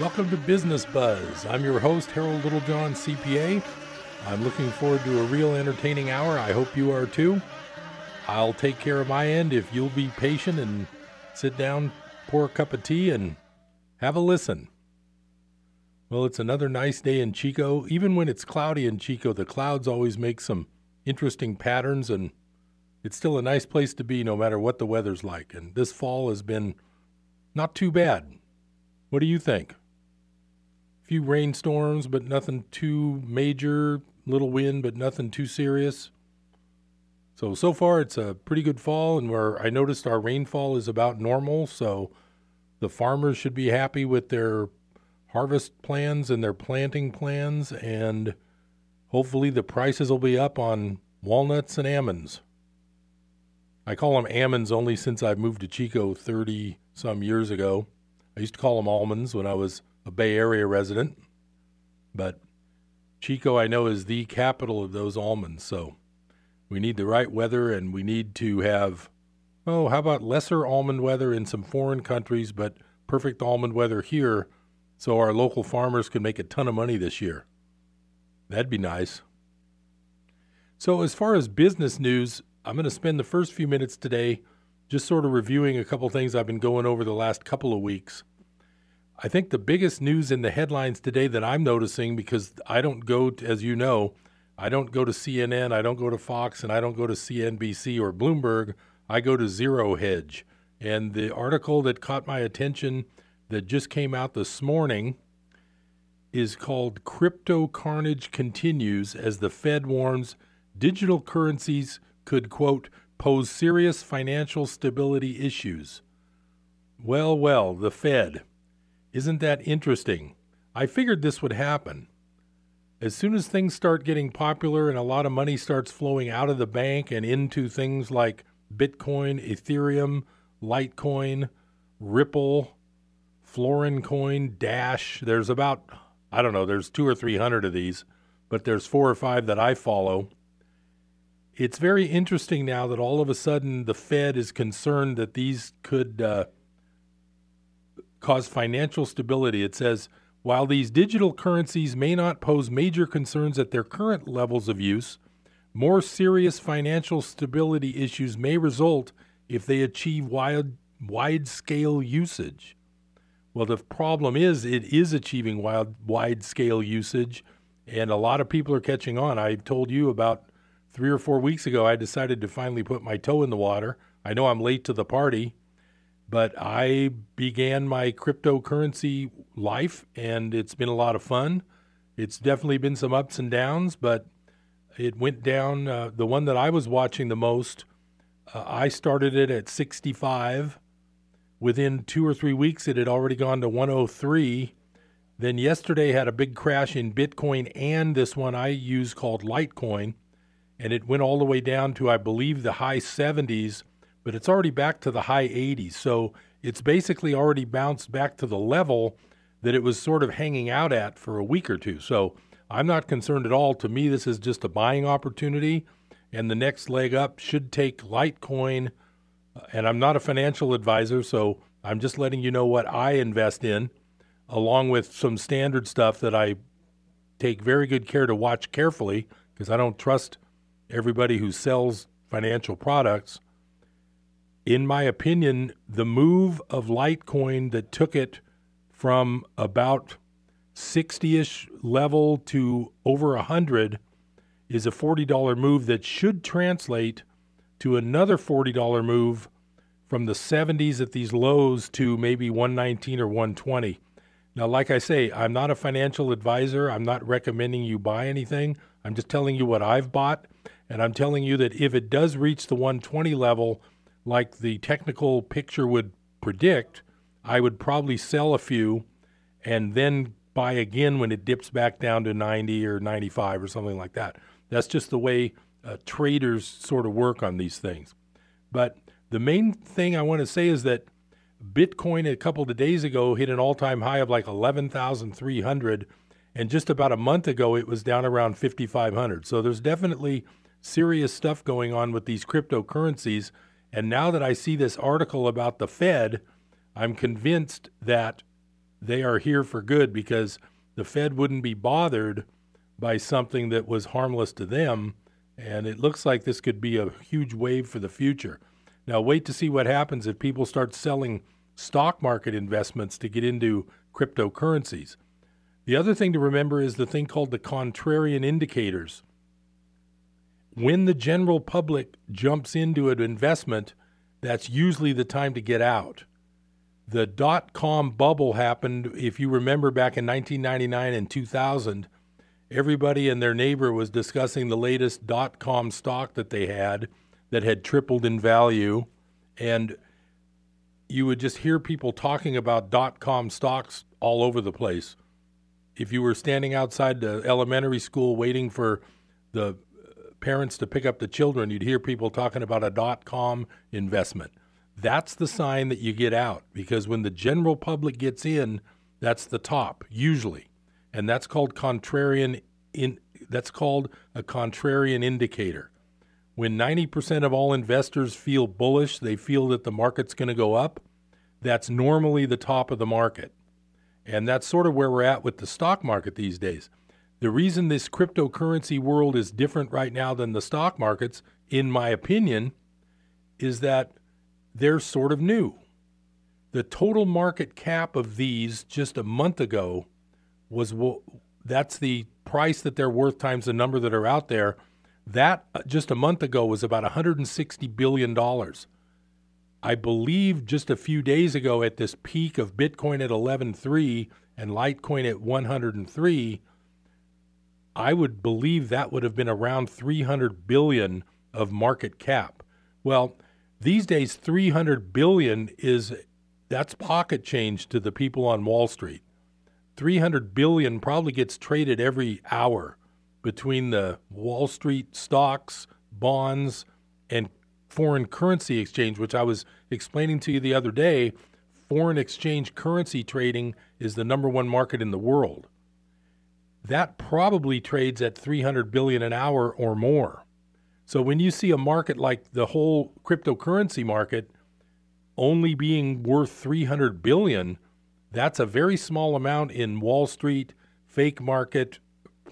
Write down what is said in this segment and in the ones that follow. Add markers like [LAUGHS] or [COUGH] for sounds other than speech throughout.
Welcome to Business Buzz. I'm your host, Harold Littlejohn, CPA. I'm looking forward to a real entertaining hour. I hope you are too. I'll take care of my end if you'll be patient and sit down, pour a cup of tea, and have a listen. Well, it's another nice day in Chico. Even when it's cloudy in Chico, the clouds always make some interesting patterns, and it's still a nice place to be no matter what the weather's like. And this fall has been not too bad. What do you think? Few rainstorms, but nothing too major. Little wind, but nothing too serious. So so far, it's a pretty good fall, and where I noticed our rainfall is about normal. So the farmers should be happy with their harvest plans and their planting plans, and hopefully the prices will be up on walnuts and almonds. I call them almonds only since I moved to Chico 30 some years ago. I used to call them almonds when I was a Bay Area resident, but Chico, I know, is the capital of those almonds. So we need the right weather and we need to have, oh, how about lesser almond weather in some foreign countries, but perfect almond weather here so our local farmers can make a ton of money this year? That'd be nice. So, as far as business news, I'm going to spend the first few minutes today just sort of reviewing a couple things I've been going over the last couple of weeks. I think the biggest news in the headlines today that I'm noticing, because I don't go, to, as you know, I don't go to CNN, I don't go to Fox, and I don't go to CNBC or Bloomberg. I go to Zero Hedge. And the article that caught my attention that just came out this morning is called Crypto Carnage Continues as the Fed warns digital currencies could, quote, pose serious financial stability issues. Well, well, the Fed. Isn't that interesting? I figured this would happen. As soon as things start getting popular and a lot of money starts flowing out of the bank and into things like Bitcoin, Ethereum, Litecoin, Ripple, Florin Coin, Dash, there's about, I don't know, there's two or three hundred of these, but there's four or five that I follow. It's very interesting now that all of a sudden the Fed is concerned that these could uh, cause financial stability. It says while these digital currencies may not pose major concerns at their current levels of use, more serious financial stability issues may result if they achieve wide, wide scale usage. Well, the problem is it is achieving wide, wide scale usage, and a lot of people are catching on. I told you about three or four weeks ago, I decided to finally put my toe in the water. I know I'm late to the party, but I began my cryptocurrency life and it's been a lot of fun. It's definitely been some ups and downs, but it went down. Uh, the one that I was watching the most, uh, I started it at 65. Within two or three weeks, it had already gone to 103. Then yesterday had a big crash in Bitcoin and this one I use called Litecoin, and it went all the way down to, I believe, the high 70s but it's already back to the high 80s. So it's basically already bounced back to the level that it was sort of hanging out at for a week or two. So I'm not concerned at all. To me, this is just a buying opportunity, and the next leg up should take Litecoin. Uh, and I'm not a financial advisor, so I'm just letting you know what I invest in, along with some standard stuff that I take very good care to watch carefully because I don't trust everybody who sells financial products in my opinion, the move of Litecoin that took it from about 60 ish level to over 100 is a $40 move that should translate to another $40 move from the 70s at these lows to maybe 119 or 120. Now, like I say, I'm not a financial advisor. I'm not recommending you buy anything. I'm just telling you what I've bought. And I'm telling you that if it does reach the 120 level, like the technical picture would predict, I would probably sell a few and then buy again when it dips back down to 90 or 95 or something like that. That's just the way uh, traders sort of work on these things. But the main thing I want to say is that Bitcoin a couple of days ago hit an all time high of like 11,300. And just about a month ago, it was down around 5,500. So there's definitely serious stuff going on with these cryptocurrencies. And now that I see this article about the Fed, I'm convinced that they are here for good because the Fed wouldn't be bothered by something that was harmless to them. And it looks like this could be a huge wave for the future. Now, wait to see what happens if people start selling stock market investments to get into cryptocurrencies. The other thing to remember is the thing called the contrarian indicators. When the general public jumps into an investment, that's usually the time to get out. The dot com bubble happened, if you remember, back in 1999 and 2000. Everybody and their neighbor was discussing the latest dot com stock that they had that had tripled in value. And you would just hear people talking about dot com stocks all over the place. If you were standing outside the elementary school waiting for the parents to pick up the children, you'd hear people talking about a dot com investment. That's the sign that you get out because when the general public gets in, that's the top usually. And that's called contrarian in that's called a contrarian indicator. When 90% of all investors feel bullish, they feel that the market's going to go up, that's normally the top of the market. And that's sort of where we're at with the stock market these days. The reason this cryptocurrency world is different right now than the stock markets, in my opinion, is that they're sort of new. The total market cap of these just a month ago was that's the price that they're worth times the number that are out there that uh, just a month ago was about $160 billion. I believe just a few days ago at this peak of Bitcoin at 11.3 and Litecoin at 103, I would believe that would have been around 300 billion of market cap. Well, these days 300 billion is that's pocket change to the people on Wall Street. 300 billion probably gets traded every hour between the Wall Street stocks, bonds, and foreign currency exchange, which I was explaining to you the other day. Foreign exchange currency trading is the number one market in the world. That probably trades at 300 billion an hour or more. So when you see a market like the whole cryptocurrency market only being worth 300 billion, that's a very small amount in Wall Street fake market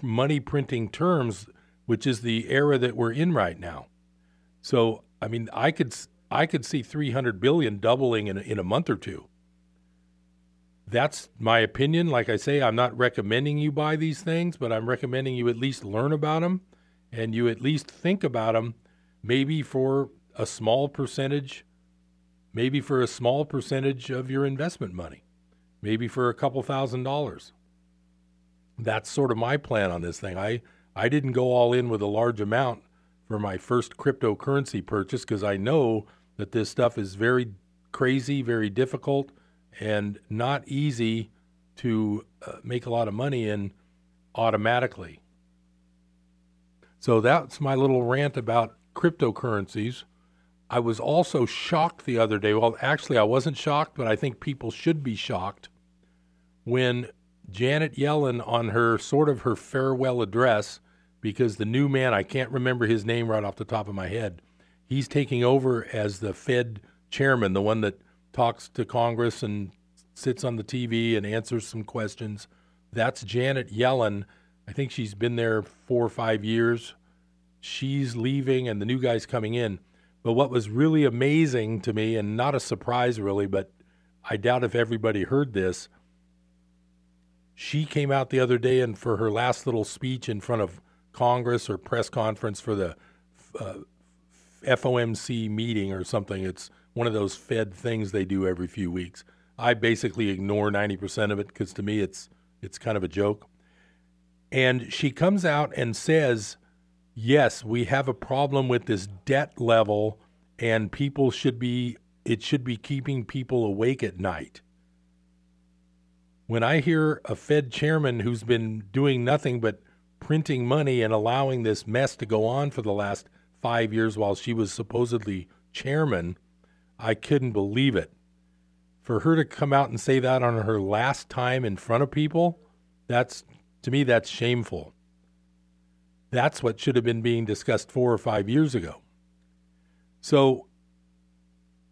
money printing terms, which is the era that we're in right now. So, I mean, I could I could see 300 billion doubling in in a month or two. That's my opinion. Like I say, I'm not recommending you buy these things, but I'm recommending you at least learn about them and you at least think about them maybe for a small percentage, maybe for a small percentage of your investment money, maybe for a couple thousand dollars that's sort of my plan on this thing. I I didn't go all in with a large amount for my first cryptocurrency purchase because I know that this stuff is very crazy, very difficult, and not easy to uh, make a lot of money in automatically. So that's my little rant about cryptocurrencies. I was also shocked the other day. Well, actually, I wasn't shocked, but I think people should be shocked when Janet Yellen on her sort of her farewell address because the new man, I can't remember his name right off the top of my head, he's taking over as the Fed chairman, the one that talks to Congress and sits on the TV and answers some questions. That's Janet Yellen. I think she's been there four or five years. She's leaving and the new guy's coming in. But what was really amazing to me, and not a surprise really, but I doubt if everybody heard this, she came out the other day and for her last little speech in front of Congress or press conference for the uh, FOMC meeting or something. It's one of those Fed things they do every few weeks. I basically ignore 90% of it because to me it's it's kind of a joke. And she comes out and says, "Yes, we have a problem with this debt level and people should be it should be keeping people awake at night." when I hear a Fed chairman who's been doing nothing but printing money and allowing this mess to go on for the last five years while she was supposedly chairman, I couldn't believe it. For her to come out and say that on her last time in front of people, that's to me that's shameful. That's what should have been being discussed four or five years ago. So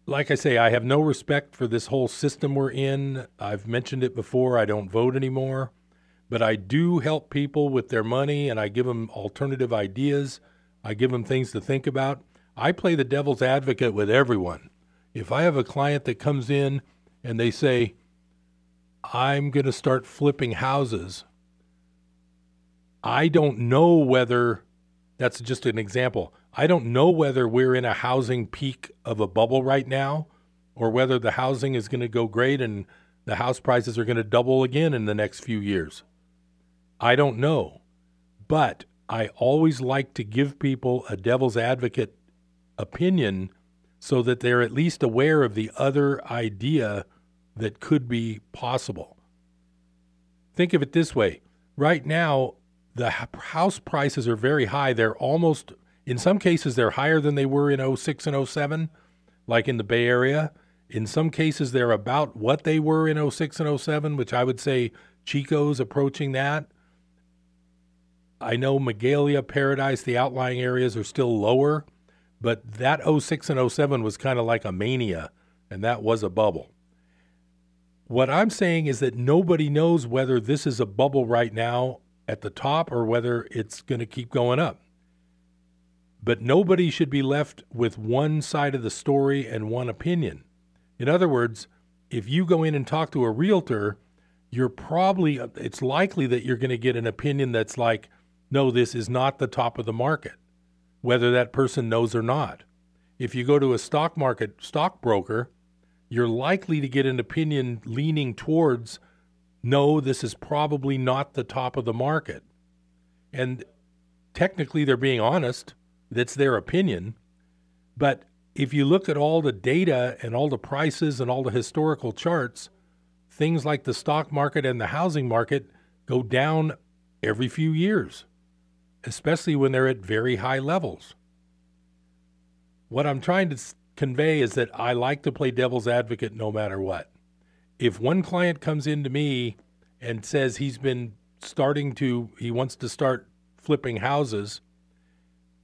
like I say, I have no respect for this whole system we're in. I've mentioned it before. I don't vote anymore, but I do help people with their money and I give them alternative ideas. I give them things to think about. I play the devil's advocate with everyone. If I have a client that comes in and they say, I'm going to start flipping houses, I don't know whether that's just an example. I don't know whether we're in a housing peak of a bubble right now or whether the housing is going to go great and the house prices are going to double again in the next few years. I don't know. But I always like to give people a devil's advocate opinion so that they're at least aware of the other idea that could be possible. Think of it this way right now, the house prices are very high. They're almost in some cases, they're higher than they were in 06 and 07, like in the Bay Area. In some cases, they're about what they were in 06 and 07, which I would say Chico's approaching that. I know Magalia, Paradise, the outlying areas are still lower, but that 06 and 07 was kind of like a mania, and that was a bubble. What I'm saying is that nobody knows whether this is a bubble right now at the top or whether it's going to keep going up. But nobody should be left with one side of the story and one opinion. In other words, if you go in and talk to a realtor, you're probably, it's likely that you're going to get an opinion that's like, no, this is not the top of the market, whether that person knows or not. If you go to a stock market stockbroker, you're likely to get an opinion leaning towards, no, this is probably not the top of the market. And technically, they're being honest that's their opinion. But if you look at all the data and all the prices and all the historical charts, things like the stock market and the housing market go down every few years, especially when they're at very high levels. What I'm trying to convey is that I like to play devil's advocate no matter what. If one client comes in to me and says he's been starting to, he wants to start flipping houses,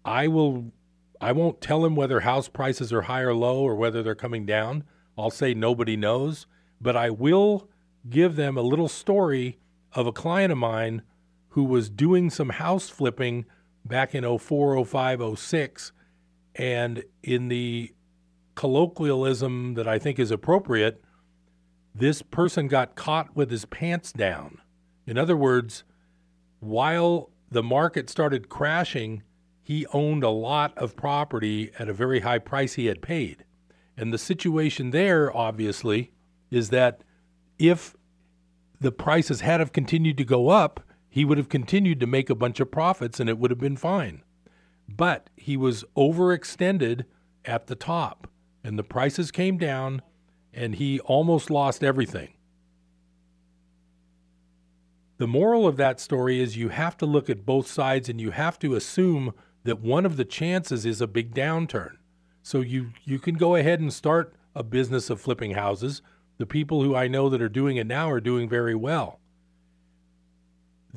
I will I won't tell him whether house prices are high or low or whether they're coming down. I'll say nobody knows, but I will give them a little story of a client of mine who was doing some house flipping back in 04, 05, 06 and in the colloquialism that I think is appropriate, this person got caught with his pants down. In other words, while the market started crashing, he owned a lot of property at a very high price he had paid. And the situation there, obviously, is that if the prices had have continued to go up, he would have continued to make a bunch of profits and it would have been fine. But he was overextended at the top and the prices came down and he almost lost everything. The moral of that story is you have to look at both sides and you have to assume that one of the chances is a big downturn. So you you can go ahead and start a business of flipping houses. The people who I know that are doing it now are doing very well.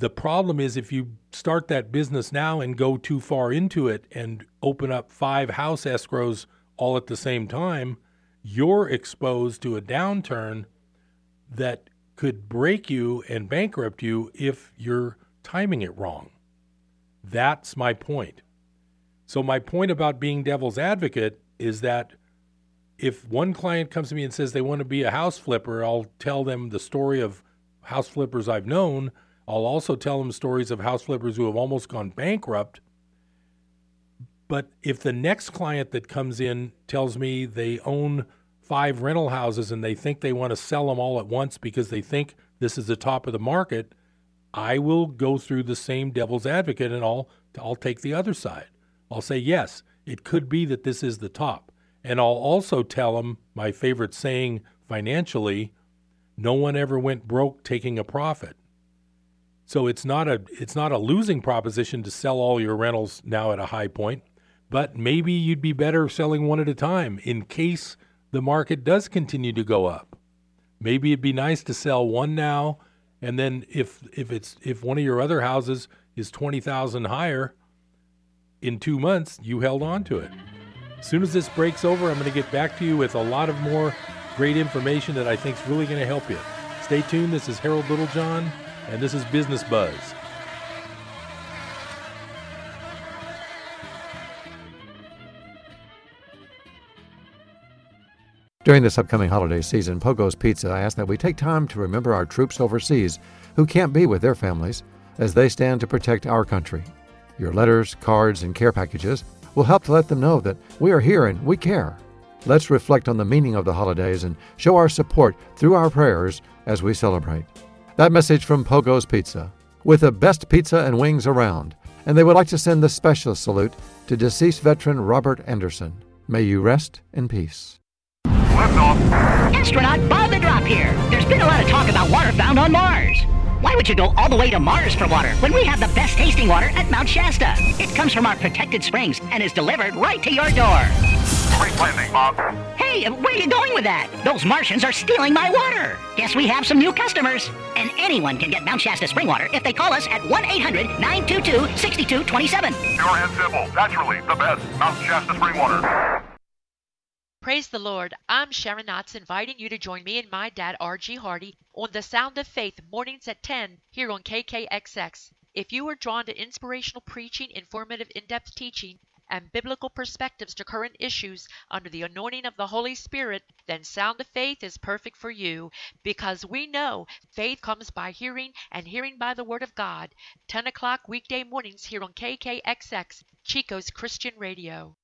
The problem is if you start that business now and go too far into it and open up five house escrows all at the same time, you're exposed to a downturn that could break you and bankrupt you if you're timing it wrong. That's my point. So, my point about being devil's advocate is that if one client comes to me and says they want to be a house flipper, I'll tell them the story of house flippers I've known. I'll also tell them stories of house flippers who have almost gone bankrupt. But if the next client that comes in tells me they own five rental houses and they think they want to sell them all at once because they think this is the top of the market, I will go through the same devil's advocate and I'll I'll take the other side. I'll say, yes, it could be that this is the top. And I'll also tell them my favorite saying financially no one ever went broke taking a profit. So it's not a it's not a losing proposition to sell all your rentals now at a high point, but maybe you'd be better selling one at a time in case the market does continue to go up. Maybe it'd be nice to sell one now and then if if it's if one of your other houses is 20,000 higher, in two months, you held on to it. As soon as this breaks over, I'm going to get back to you with a lot of more great information that I think is really going to help you. Stay tuned. This is Harold Littlejohn, and this is Business Buzz. During this upcoming holiday season, Pogo's Pizza asks that we take time to remember our troops overseas who can't be with their families as they stand to protect our country. Your letters, cards, and care packages will help to let them know that we are here and we care. Let's reflect on the meaning of the holidays and show our support through our prayers as we celebrate. That message from Pogo's Pizza, with the best pizza and wings around, and they would like to send the special salute to deceased veteran Robert Anderson. May you rest in peace. Liftoff. Astronaut Bob the Drop here. There's been a lot of talk about water found on Mars. Why would you go all the way to Mars for water when we have the best tasting water at Mount Shasta? It comes from our protected springs and is delivered right to your door. Great landing, Bob. Hey, where are you going with that? Those Martians are stealing my water. Guess we have some new customers. And anyone can get Mount Shasta spring water if they call us at 1 800 922 6227. Pure and simple. Naturally, the best. Mount Shasta spring water. Praise the Lord. I'm Sharon Knotts inviting you to join me and my dad, R.G. Hardy, on the Sound of Faith mornings at 10 here on KKXX. If you are drawn to inspirational preaching, informative in depth teaching, and biblical perspectives to current issues under the anointing of the Holy Spirit, then Sound of Faith is perfect for you because we know faith comes by hearing and hearing by the Word of God. 10 o'clock weekday mornings here on KKXX, Chico's Christian Radio.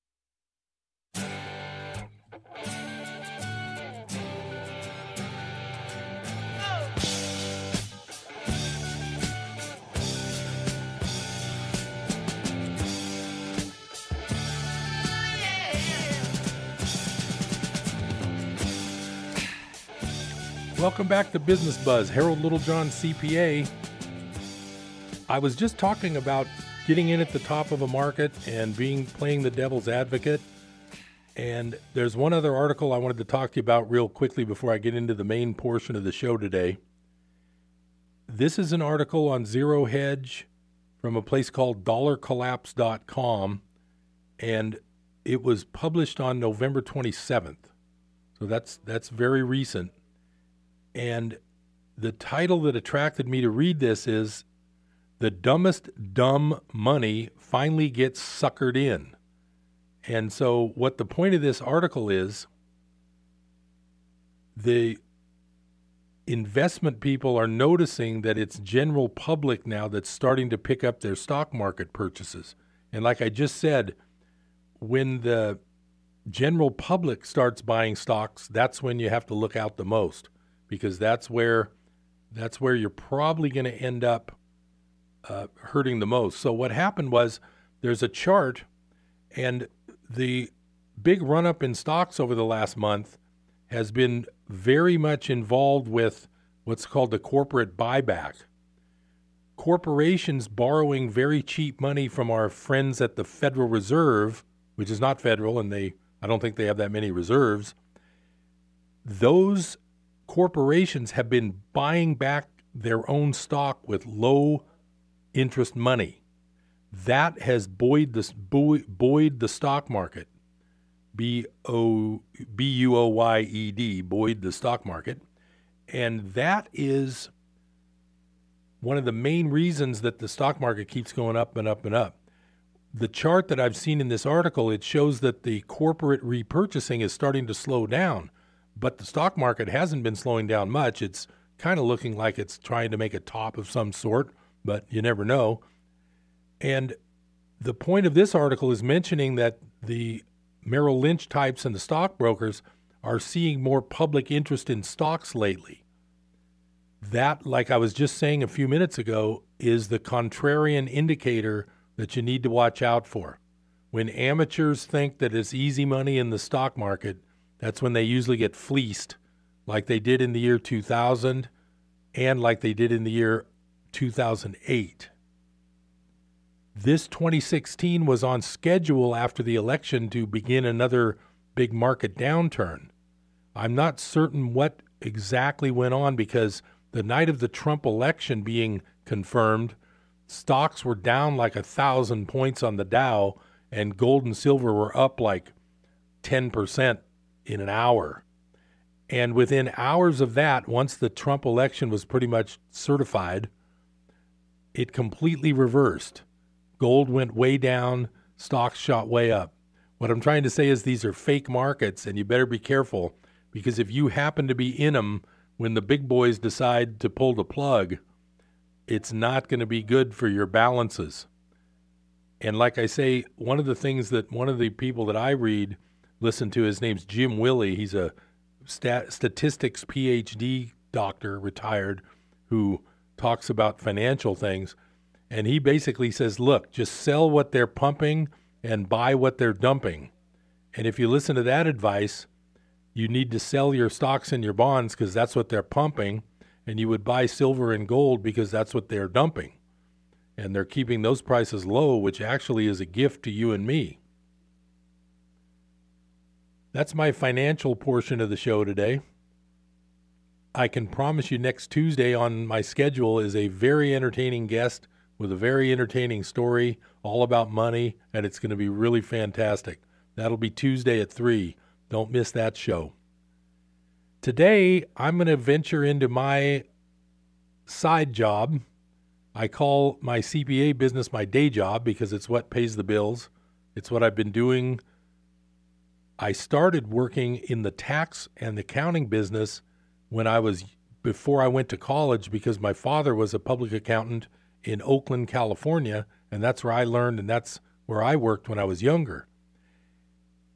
Welcome back to Business Buzz. Harold Littlejohn, CPA. I was just talking about getting in at the top of a market and being playing the devil's advocate. And there's one other article I wanted to talk to you about real quickly before I get into the main portion of the show today. This is an article on Zero Hedge from a place called dollarcollapse.com and it was published on November 27th. So that's that's very recent. And the title that attracted me to read this is The Dumbest Dumb Money Finally Gets Suckered In. And so, what the point of this article is the investment people are noticing that it's general public now that's starting to pick up their stock market purchases. And like I just said, when the general public starts buying stocks, that's when you have to look out the most because that's where that's where you're probably going to end up uh, hurting the most. So what happened was there's a chart, and the big run up in stocks over the last month has been very much involved with what's called the corporate buyback. Corporations borrowing very cheap money from our friends at the Federal Reserve, which is not federal, and they I don't think they have that many reserves. Those corporations have been buying back their own stock with low interest money. That has buoyed the, buoyed the stock market. B O B U O Y E D, buoyed the stock market. And that is one of the main reasons that the stock market keeps going up and up and up. The chart that I've seen in this article, it shows that the corporate repurchasing is starting to slow down but the stock market hasn't been slowing down much. It's kind of looking like it's trying to make a top of some sort, but you never know. And the point of this article is mentioning that the Merrill Lynch types and the stockbrokers are seeing more public interest in stocks lately. That, like I was just saying a few minutes ago, is the contrarian indicator that you need to watch out for. When amateurs think that it's easy money in the stock market, that's when they usually get fleeced, like they did in the year 2000 and like they did in the year 2008. This 2016 was on schedule after the election to begin another big market downturn. I'm not certain what exactly went on because the night of the Trump election being confirmed, stocks were down like a thousand points on the Dow, and gold and silver were up like 10% in an hour. And within hours of that, once the Trump election was pretty much certified, it completely reversed. Gold went way down, stocks shot way up. What I'm trying to say is these are fake markets, and you better be careful because if you happen to be in them when the big boys decide to pull the plug, it's not going to be good for your balances. And like I say, one of the things that one of the people that I read, listen to, his name's Jim Willie. He's a stat- statistics PhD doctor, retired, who talks about financial things. And he basically says, look, just sell what they're pumping and buy what they're dumping. And if you listen to that advice, you need to sell your stocks and your bonds because that's what they're pumping. And you would buy silver and gold because that's what they're dumping. And they're keeping those prices low, which actually is a gift to you and me. That's my financial portion of the show today. I can promise you next Tuesday on my schedule is a very entertaining guest with a very entertaining story all about money, and it's going to be really fantastic. That'll be Tuesday at 3. Don't miss that show. Today, I'm going to venture into my side job. I call my CPA business my day job because it's what pays the bills. It's what I've been doing I started working in the tax and accounting business when I was before I went to college because my father was a public accountant in Oakland, California, and that's where I learned and that's where I worked when I was younger.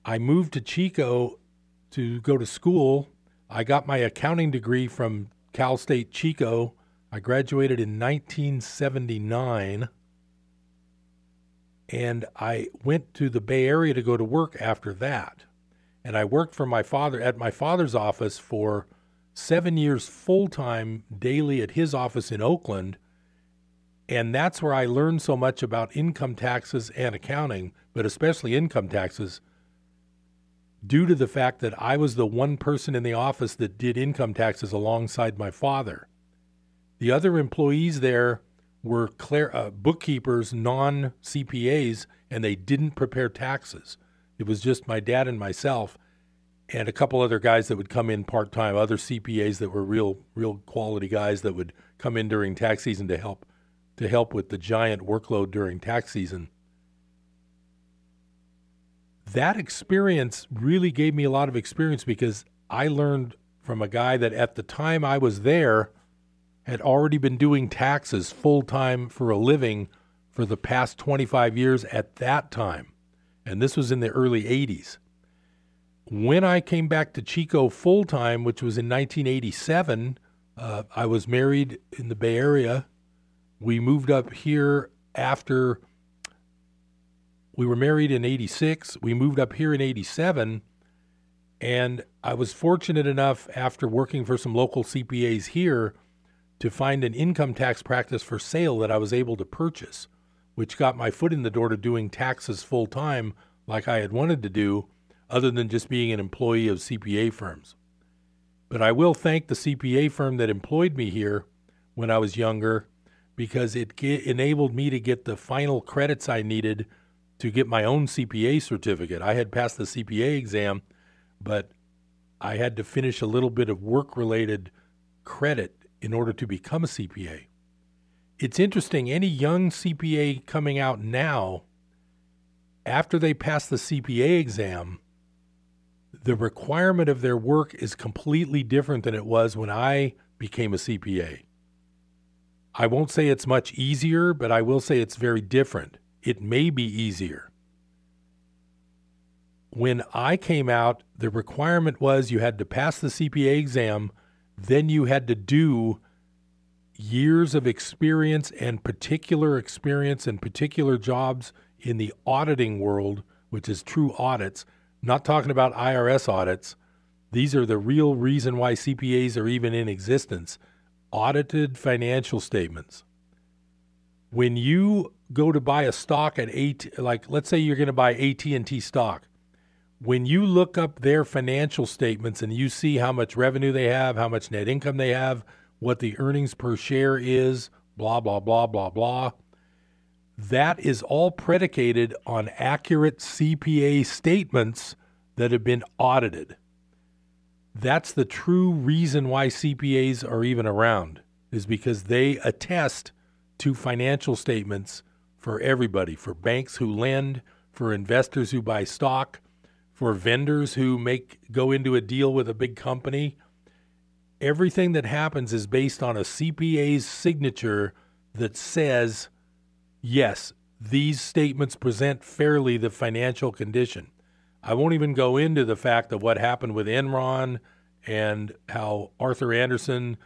I moved to Chico to go to school. I got my accounting degree from Cal State Chico. I graduated in 1979 and I went to the Bay Area to go to work after that and I worked for my father at my father's office for seven years full time daily at his office in Oakland. And that's where I learned so much about income taxes and accounting, but especially income taxes, due to the fact that I was the one person in the office that did income taxes alongside my father. The other employees there were uh, bookkeepers, non CPAs, and they didn't prepare taxes. It was just my dad and myself, and a couple other guys that would come in part time, other CPAs that were real, real quality guys that would come in during tax season to help, to help with the giant workload during tax season. That experience really gave me a lot of experience because I learned from a guy that at the time I was there had already been doing taxes full time for a living for the past 25 years at that time and this was in the early 80s. When I came back to Chico full time, which was in 1987, uh, I was married in the Bay Area. We moved up here after we were married in 86. We moved up here in 87. And I was fortunate enough after working for some local CPAs here to find an income tax practice for sale that I was able to purchase which got my foot in the door to doing taxes full time like I had wanted to do, other than just being an employee of CPA firms. But I will thank the CPA firm that employed me here when I was younger because it ge- enabled me to get the final credits I needed to get my own CPA certificate. I had passed the CPA exam, but I had to finish a little bit of work related credit in order to become a CPA it's interesting. Any young CPA coming out now, after they pass the CPA exam, the requirement of their work is completely different than it was when I became a CPA. I won't say it's much easier, but I will say it's very different. It may be easier. When I came out, the requirement was you had to pass the CPA exam, then you had to do years of experience and particular experience and particular jobs in the auditing world, which is true audits, not talking about IRS audits. These are the real reason why CPAs are even in existence. Audited financial statements. When you go to buy a stock at eight, like let's say you're going to buy AT&T stock, when you look up their financial statements and you see how much revenue they have, how much net income they have, what the earnings per share is, blah, blah, blah, blah, blah. That is all predicated on accurate CPA statements that have been audited. That's the true reason why CPAs are even around, is because they attest to financial statements for everybody, for banks who lend, for investors who buy stock, for vendors who make go into a deal with a big company. Everything that happens is based on a CPA's signature that says, yes, these statements present fairly the financial condition. I won't even go into the fact of what happened with Enron and how Arthur Andersen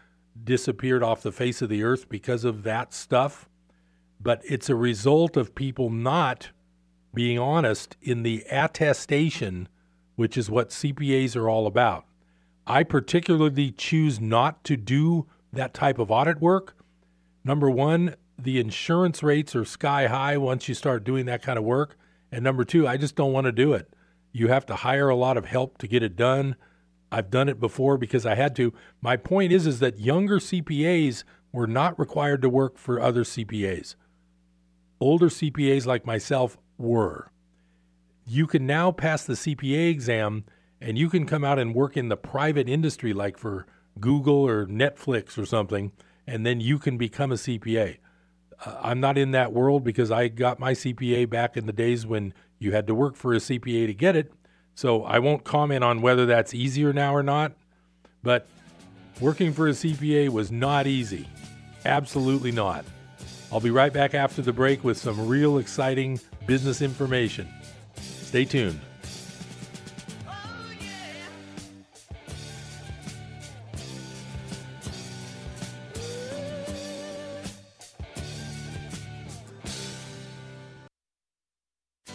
disappeared off the face of the earth because of that stuff. But it's a result of people not being honest in the attestation, which is what CPAs are all about. I particularly choose not to do that type of audit work. Number one, the insurance rates are sky high once you start doing that kind of work. And number two, I just don't want to do it. You have to hire a lot of help to get it done. I've done it before because I had to. My point is is that younger CPAs were not required to work for other CPAs. Older CPAs like myself were. You can now pass the CPA exam and you can come out and work in the private industry like for Google or Netflix or something and then you can become a CPA. Uh, I'm not in that world because I got my CPA back in the days when you had to work for a CPA to get it. So I won't comment on whether that's easier now or not. But working for a CPA was not easy. Absolutely not. I'll be right back after the break with some real exciting business information. Stay tuned.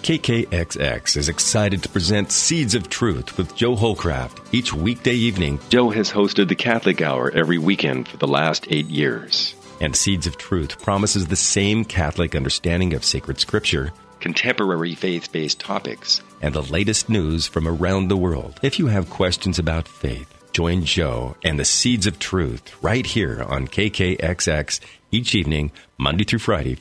KKXX is excited to present Seeds of Truth with Joe Holcraft. Each weekday evening, Joe has hosted the Catholic Hour every weekend for the last eight years. And Seeds of Truth promises the same Catholic understanding of sacred scripture, contemporary faith based topics, and the latest news from around the world. If you have questions about faith, join Joe and the Seeds of Truth right here on KKXX each evening, Monday through Friday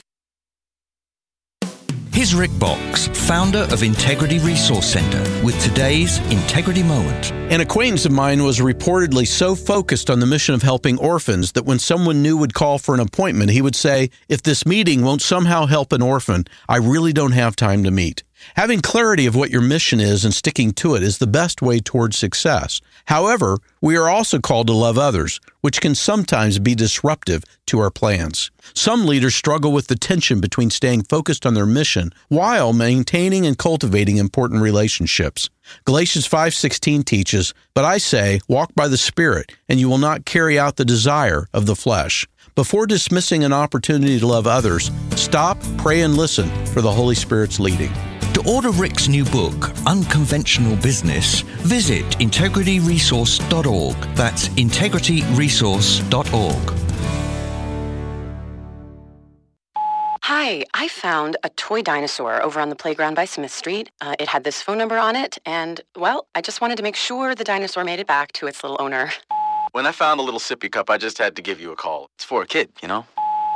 Here's Rick Boxx, founder of Integrity Resource Center, with today's Integrity Moment. An acquaintance of mine was reportedly so focused on the mission of helping orphans that when someone new would call for an appointment, he would say, If this meeting won't somehow help an orphan, I really don't have time to meet. Having clarity of what your mission is and sticking to it is the best way towards success. However, we are also called to love others, which can sometimes be disruptive to our plans. Some leaders struggle with the tension between staying focused on their mission while maintaining and cultivating important relationships. Galatians 5:16 teaches, "But I say, walk by the Spirit, and you will not carry out the desire of the flesh." Before dismissing an opportunity to love others, stop, pray and listen for the Holy Spirit's leading. To order Rick's new book, Unconventional Business, visit integrityresource.org. That's integrityresource.org. Hi, I found a toy dinosaur over on the playground by Smith Street. Uh, it had this phone number on it, and, well, I just wanted to make sure the dinosaur made it back to its little owner. When I found a little sippy cup, I just had to give you a call. It's for a kid, you know?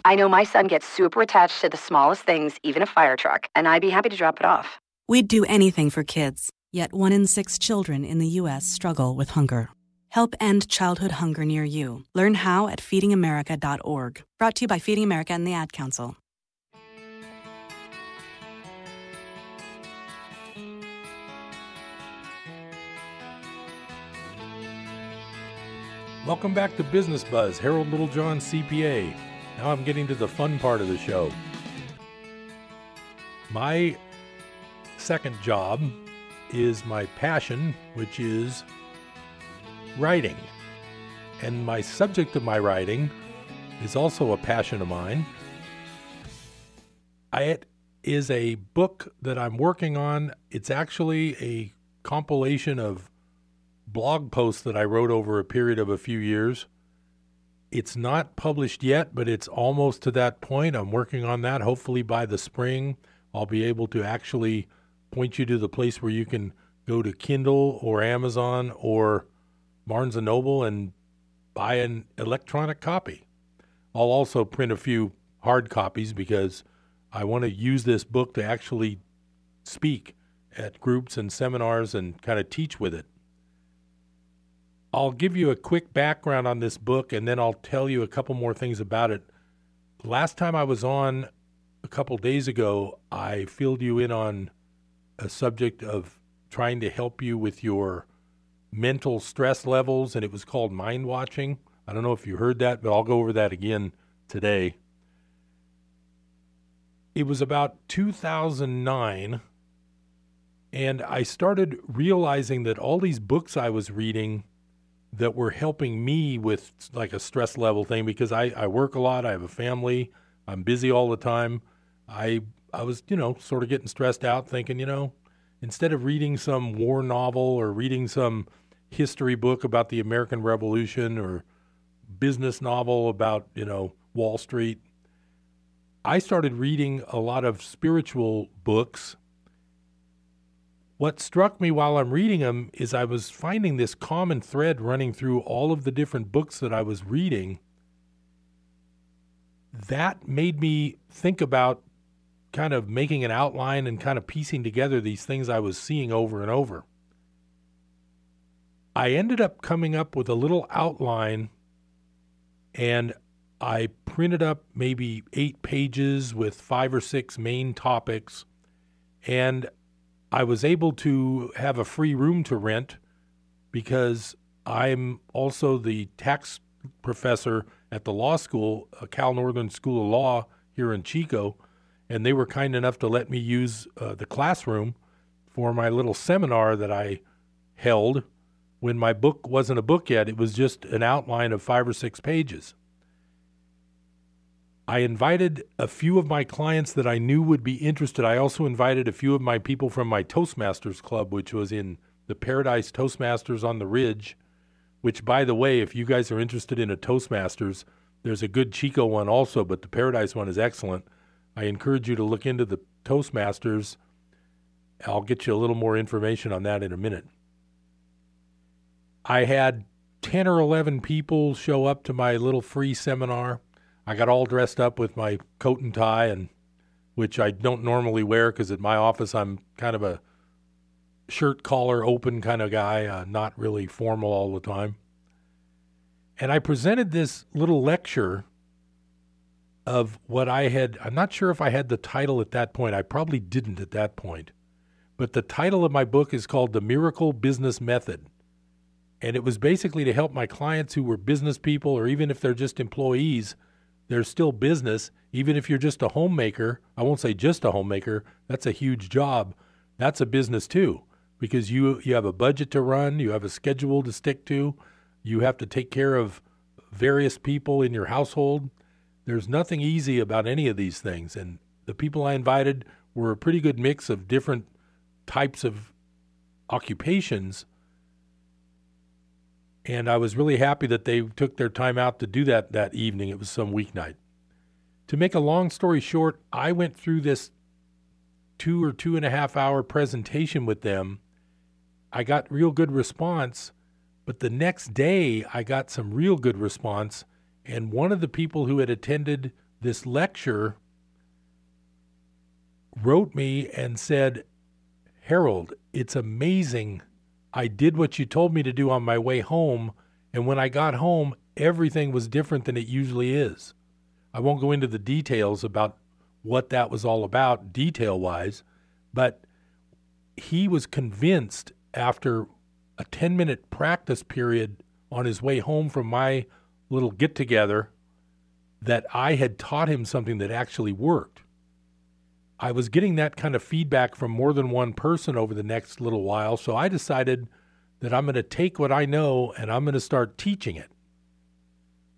I know my son gets super attached to the smallest things, even a fire truck, and I'd be happy to drop it off. We'd do anything for kids, yet one in six children in the U.S. struggle with hunger. Help end childhood hunger near you. Learn how at feedingamerica.org. Brought to you by Feeding America and the Ad Council. Welcome back to Business Buzz, Harold Littlejohn, CPA. Now I'm getting to the fun part of the show. My second job is my passion, which is writing. And my subject of my writing is also a passion of mine. It is a book that I'm working on. It's actually a compilation of blog posts that I wrote over a period of a few years. It's not published yet, but it's almost to that point. I'm working on that. Hopefully, by the spring, I'll be able to actually point you to the place where you can go to Kindle or Amazon or Barnes and Noble and buy an electronic copy. I'll also print a few hard copies because I want to use this book to actually speak at groups and seminars and kind of teach with it. I'll give you a quick background on this book and then I'll tell you a couple more things about it. Last time I was on a couple days ago, I filled you in on a subject of trying to help you with your mental stress levels, and it was called mind watching. I don't know if you heard that, but I'll go over that again today. It was about 2009, and I started realizing that all these books I was reading that were helping me with like a stress level thing because I, I work a lot, I have a family, I'm busy all the time. I I was, you know, sort of getting stressed out thinking, you know, instead of reading some war novel or reading some history book about the American Revolution or business novel about, you know, Wall Street. I started reading a lot of spiritual books. What struck me while I'm reading them is I was finding this common thread running through all of the different books that I was reading. That made me think about kind of making an outline and kind of piecing together these things I was seeing over and over. I ended up coming up with a little outline and I printed up maybe eight pages with five or six main topics. And I was able to have a free room to rent because I'm also the tax professor at the law school, Cal Northern School of Law here in Chico. And they were kind enough to let me use uh, the classroom for my little seminar that I held when my book wasn't a book yet. It was just an outline of five or six pages. I invited a few of my clients that I knew would be interested. I also invited a few of my people from my Toastmasters club, which was in the Paradise Toastmasters on the Ridge. Which, by the way, if you guys are interested in a Toastmasters, there's a good Chico one also, but the Paradise one is excellent. I encourage you to look into the Toastmasters. I'll get you a little more information on that in a minute. I had 10 or 11 people show up to my little free seminar. I got all dressed up with my coat and tie and which I don't normally wear cuz at my office I'm kind of a shirt collar open kind of guy, uh, not really formal all the time. And I presented this little lecture of what I had. I'm not sure if I had the title at that point. I probably didn't at that point. But the title of my book is called The Miracle Business Method. And it was basically to help my clients who were business people, or even if they're just employees, they're still business. Even if you're just a homemaker, I won't say just a homemaker, that's a huge job. That's a business too, because you, you have a budget to run, you have a schedule to stick to, you have to take care of various people in your household there's nothing easy about any of these things. And the people I invited were a pretty good mix of different types of occupations. And I was really happy that they took their time out to do that that evening. It was some weeknight. To make a long story short, I went through this two or two and a half hour presentation with them. I got real good response, but the next day I got some real good response and one of the people who had attended this lecture wrote me and said, Harold, it's amazing. I did what you told me to do on my way home. And when I got home, everything was different than it usually is. I won't go into the details about what that was all about, detail wise, but he was convinced after a 10 minute practice period on his way home from my little get together that I had taught him something that actually worked. I was getting that kind of feedback from more than one person over the next little while, so I decided that I'm going to take what I know and I'm going to start teaching it.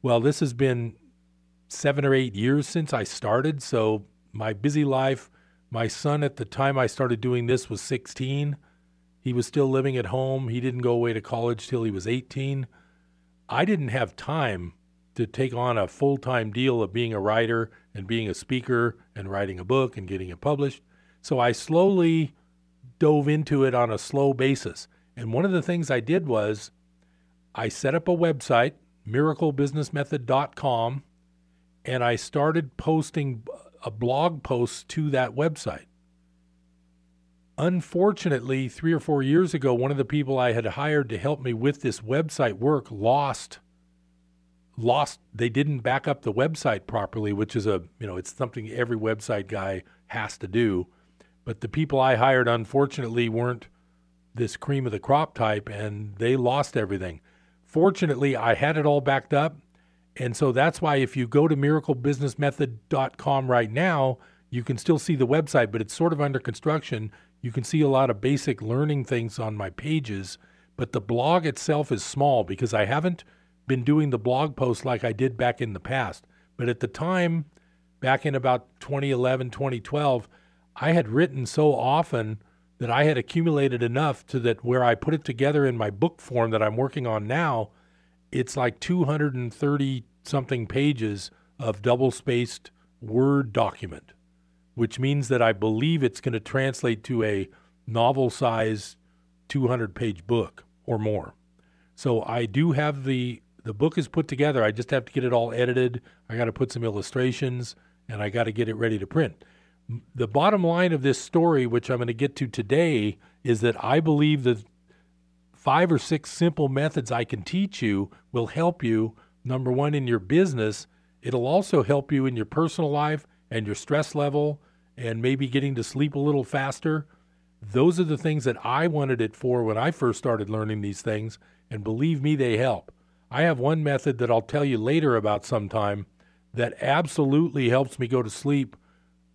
Well, this has been seven or eight years since I started, so my busy life, my son at the time I started doing this was 16. He was still living at home. He didn't go away to college till he was 18. I didn't have time to take on a full time deal of being a writer and being a speaker and writing a book and getting it published. So I slowly dove into it on a slow basis. And one of the things I did was I set up a website, miraclebusinessmethod.com, and I started posting a blog posts to that website. unfortunately, three or four years ago, one of the people I had hired to help me with this website work lost lost they didn't back up the website properly which is a you know it's something every website guy has to do. But the people i hired unfortunately weren't this cream of the crop type and they lost everything. Fortunately i had it all backed up. And so that's why if you go to miraclebusinessmethod.com right now you can still see the website but it's sort of under construction. You can see a lot of basic learning things on my pages but the blog itself is small because i haven't been doing the blog posts like I did back in the past. But at the time, back in about 2011, 2012, I had written so often that I had accumulated enough to that where I put it together in my book form that I'm working on now, it's like 230 something pages of double spaced Word document, which means that I believe it's going to translate to a novel size 200 page book or more. So I do have the the book is put together. I just have to get it all edited. I got to put some illustrations and I got to get it ready to print. The bottom line of this story, which I'm going to get to today, is that I believe that five or six simple methods I can teach you will help you, number one, in your business. It'll also help you in your personal life and your stress level and maybe getting to sleep a little faster. Those are the things that I wanted it for when I first started learning these things. And believe me, they help. I have one method that I'll tell you later about sometime that absolutely helps me go to sleep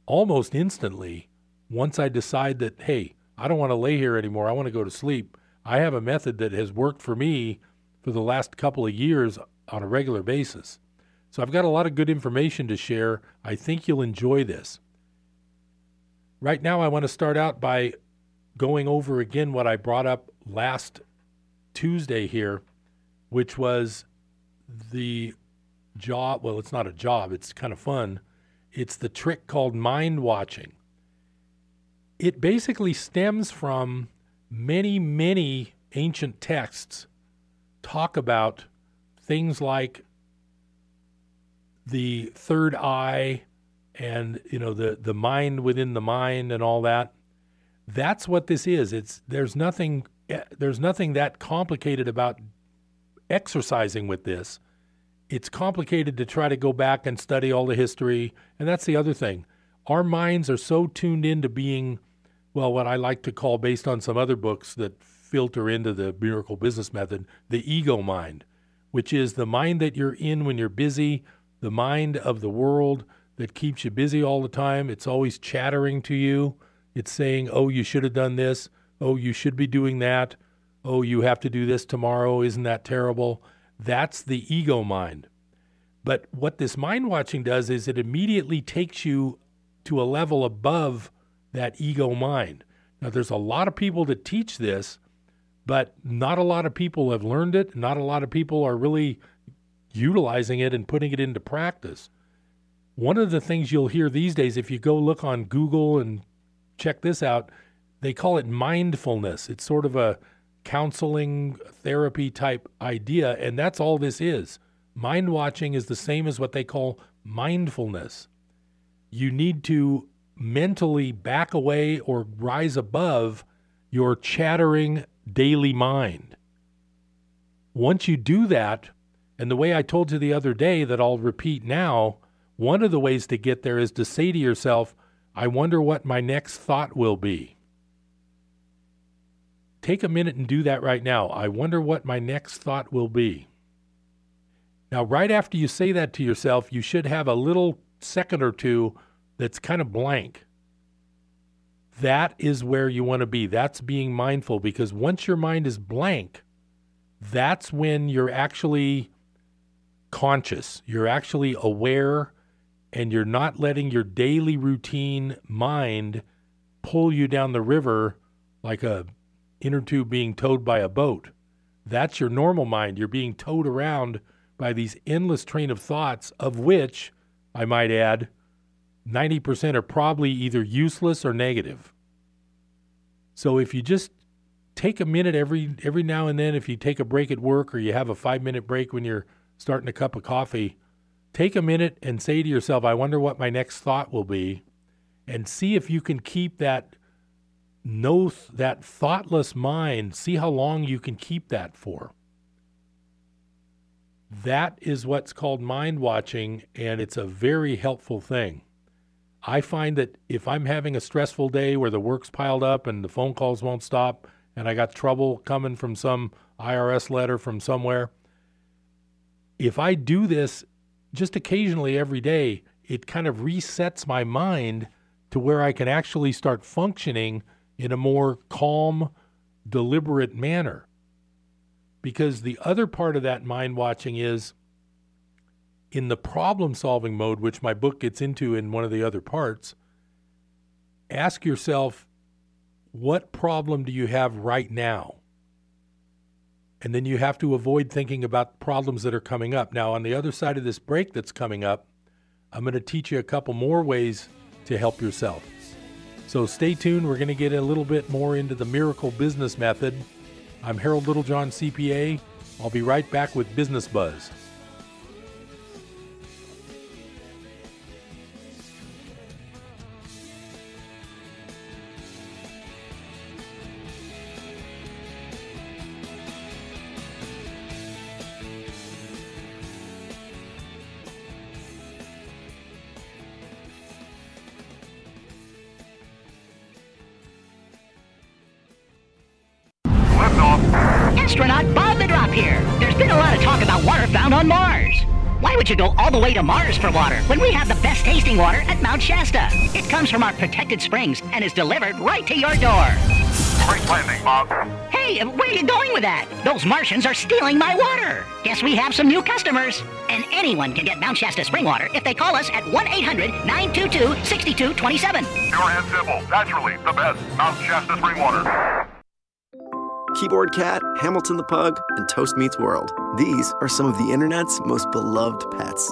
almost instantly once I decide that, hey, I don't want to lay here anymore. I want to go to sleep. I have a method that has worked for me for the last couple of years on a regular basis. So I've got a lot of good information to share. I think you'll enjoy this. Right now, I want to start out by going over again what I brought up last Tuesday here which was the job. Well, it's not a job, it's kind of fun. It's the trick called mind watching. It basically stems from many, many ancient texts talk about things like the third eye and you know the the mind within the mind and all that that's what this is it's there's nothing eh, there's nothing that complicated about exercising with this, it's complicated to try to go back and study all the history. And that's the other thing. Our minds are so tuned into being, well, what I like to call, based on some other books that filter into the miracle business method, the ego mind, which is the mind that you're in when you're busy, the mind of the world that keeps you busy all the time. It's always chattering to you. It's saying, oh, you should have done this. Oh, you should be doing that oh, you have to do this tomorrow, isn't that terrible? That's the ego mind. But what this mind watching does is it immediately takes you to a level above that ego mind. Now, there's a lot of people that teach this, but not a lot of people have learned it. Not a lot of people are really utilizing it and putting it into practice. One of the things you'll hear these days, if you go look on Google and check this out, they call it mindfulness. It's sort of a counseling therapy type idea, and that's all this is. Mind watching is the same as what they call mindfulness. You need to mentally back away or rise above your chattering daily mind. Once you do that, and the way I told you the other day that I'll repeat now, one of the ways to get there is to say to yourself, I wonder what my next thought will be. Take a minute and do that right now. I wonder what my next thought will be. Now, right after you say that to yourself, you should have a little second or two that's kind of blank. That is where you want to be. That's being mindful because once your mind is blank, that's when you're actually conscious. You're actually aware and you're not letting your daily routine mind pull you down the river like a inner tube being towed by a boat. That's your normal mind. You're being towed around by these endless train of thoughts, of which, I might add, 90% are probably either useless or negative. So if you just take a minute every every now and then if you take a break at work or you have a 5 minute break when you're starting a cup of coffee, take a minute and say to yourself, I wonder what my next thought will be and see if you can keep that know th- that thoughtless mind, see how long you can keep that for. That is what's called mind watching, and it's a very helpful thing. I find that if I'm having a stressful day where the work's piled up and the phone calls won't stop, and I got trouble coming from some IRS letter from somewhere, if I do this just occasionally every day, it kind of resets my mind to where I can actually start functioning in a more calm, deliberate manner. Because the other part of that mind watching is in the problem solving mode, which my book gets into in one of the other parts, ask yourself, what problem do you have right now? And then you have to avoid thinking about problems that are coming up. Now, on the other side of this break that's coming up, I'm going to teach you a couple more ways to help yourself. So stay tuned. We're going to get a little bit more into the miracle business method. I'm Harold Littlejohn, CPA. I'll be right back with Business Buzz. Way to Mars for water when we have the best tasting water at Mount Shasta? It comes from our protected springs and is delivered right to your door. Great landing, Bob. Hey, where are you going with that? Those Martians are stealing my water. Guess we have some new customers. And anyone can get Mount Shasta spring water if they call us at 1 800 922 6227. Pure and simple, naturally, the best Mount Shasta spring water. Keyboard Cat, Hamilton the Pug, and Toast Meets World. These are some of the internet's most beloved pets.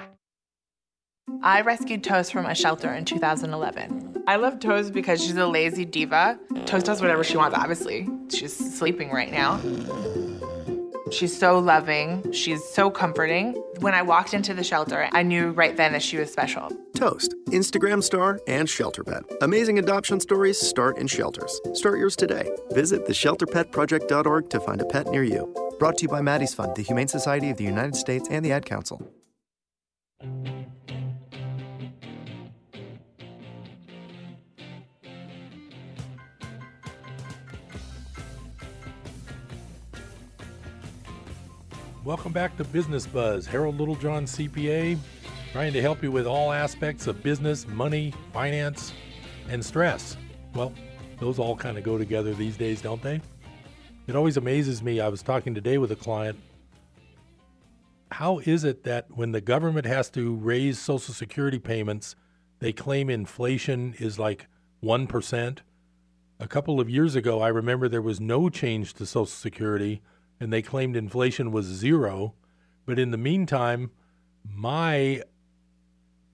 I rescued Toast from a shelter in 2011. I love Toast because she's a lazy diva. Toast does whatever she wants, obviously. She's sleeping right now. She's so loving. She's so comforting. When I walked into the shelter, I knew right then that she was special. Toast, Instagram star, and shelter pet. Amazing adoption stories start in shelters. Start yours today. Visit theshelterpetproject.org to find a pet near you. Brought to you by Maddie's Fund, the Humane Society of the United States, and the Ad Council. Welcome back to Business Buzz. Harold Littlejohn, CPA, trying to help you with all aspects of business, money, finance, and stress. Well, those all kind of go together these days, don't they? It always amazes me. I was talking today with a client. How is it that when the government has to raise Social Security payments, they claim inflation is like 1%? A couple of years ago, I remember there was no change to Social Security and they claimed inflation was zero. But in the meantime, my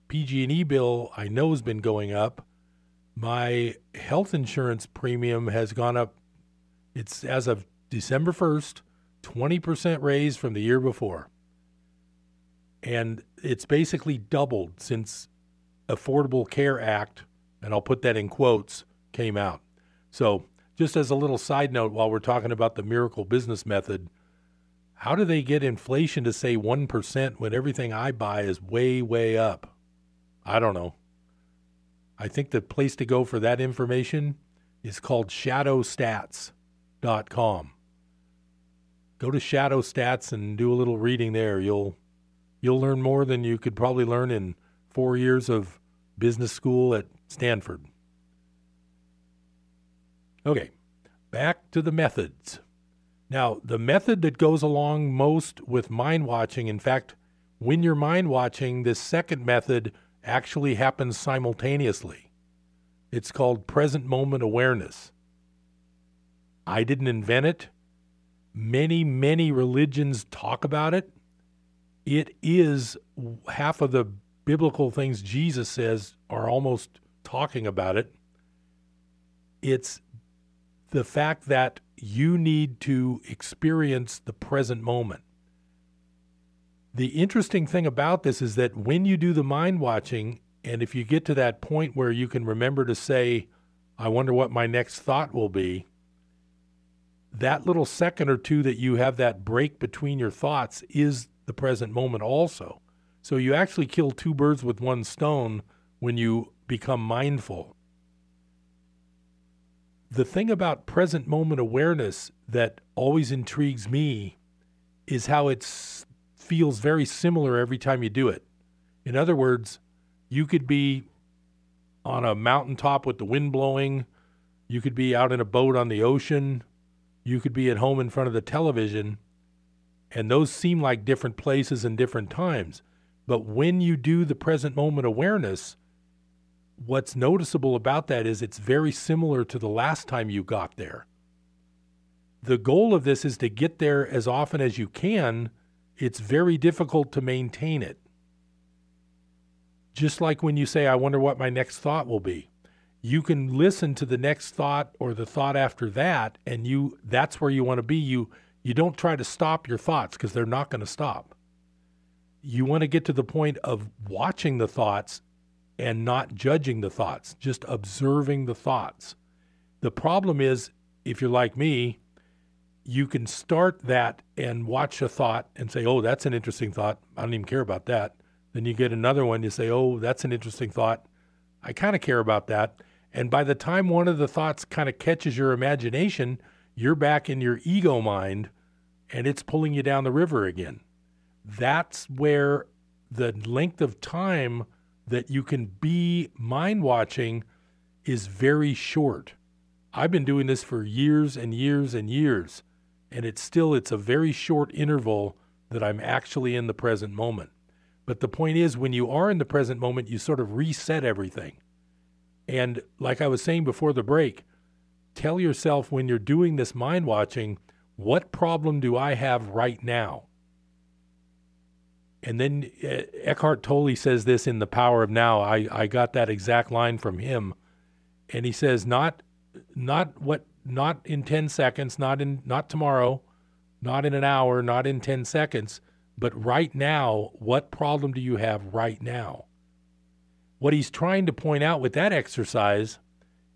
PG&E bill I know has been going up. My health insurance premium has gone up. It's as of December 1st, 20% raise from the year before. And it's basically doubled since Affordable Care Act, and I'll put that in quotes, came out. So just as a little side note, while we're talking about the miracle business method, how do they get inflation to say 1% when everything I buy is way, way up? I don't know. I think the place to go for that information is called shadowstats.com. Go to shadowstats and do a little reading there. You'll you'll learn more than you could probably learn in 4 years of business school at Stanford. Okay, back to the methods. Now, the method that goes along most with mind watching, in fact, when you're mind watching, this second method actually happens simultaneously. It's called present moment awareness. I didn't invent it. Many, many religions talk about it. it is half of the biblical things Jesus says are almost talking about it. It's the fact that you need to experience the present moment. The interesting thing about this is that when you do the mind watching, and if you get to that point where you can remember to say, I wonder what my next thought will be, that little second or two that you have that break between your thoughts is the present moment also. So you actually kill two birds with one stone when you become mindful. The thing about present moment awareness that always intrigues me is how it feels very similar every time you do it. In other words, you could be on a mountaintop with the wind blowing, you could be out in a boat on the ocean, you could be at home in front of the television, and those seem like different places and different times. But when you do the present moment awareness, what's noticeable about that is it's very similar to the last time you got there. The goal of this is to get there as often as you can. It's very difficult to maintain it. Just like when you say, I wonder what my next thought will be you can listen to the next thought or the thought after that and you that's where you want to be you you don't try to stop your thoughts because they're not going to stop you want to get to the point of watching the thoughts and not judging the thoughts just observing the thoughts. The problem is if you're like me you can start that and watch a thought and say oh that's an interesting thought. I don't even care about that. Then you get another one you say oh that's an interesting thought. I kind of care about that. And by the time one of the thoughts kind of catches your imagination, you're back in your ego mind and it's pulling you down the river again. That's where the length of time that you can be mind watching is very short. I've been doing this for years and years and years, and it's still it's a very short interval that I'm actually in the present moment. But the point is when you are in the present moment, you sort of reset everything. And like I was saying before the break, tell yourself when you're doing this mind watching, what problem do I have right now? And then uh, Eckhart Tolle says this in The Power of Now. I, I got that exact line from him. And he says, not not what not in 10 seconds, not in not tomorrow, not in an hour, not in 10 seconds, but right now, what problem do you have right now? What he's trying to point out with that exercise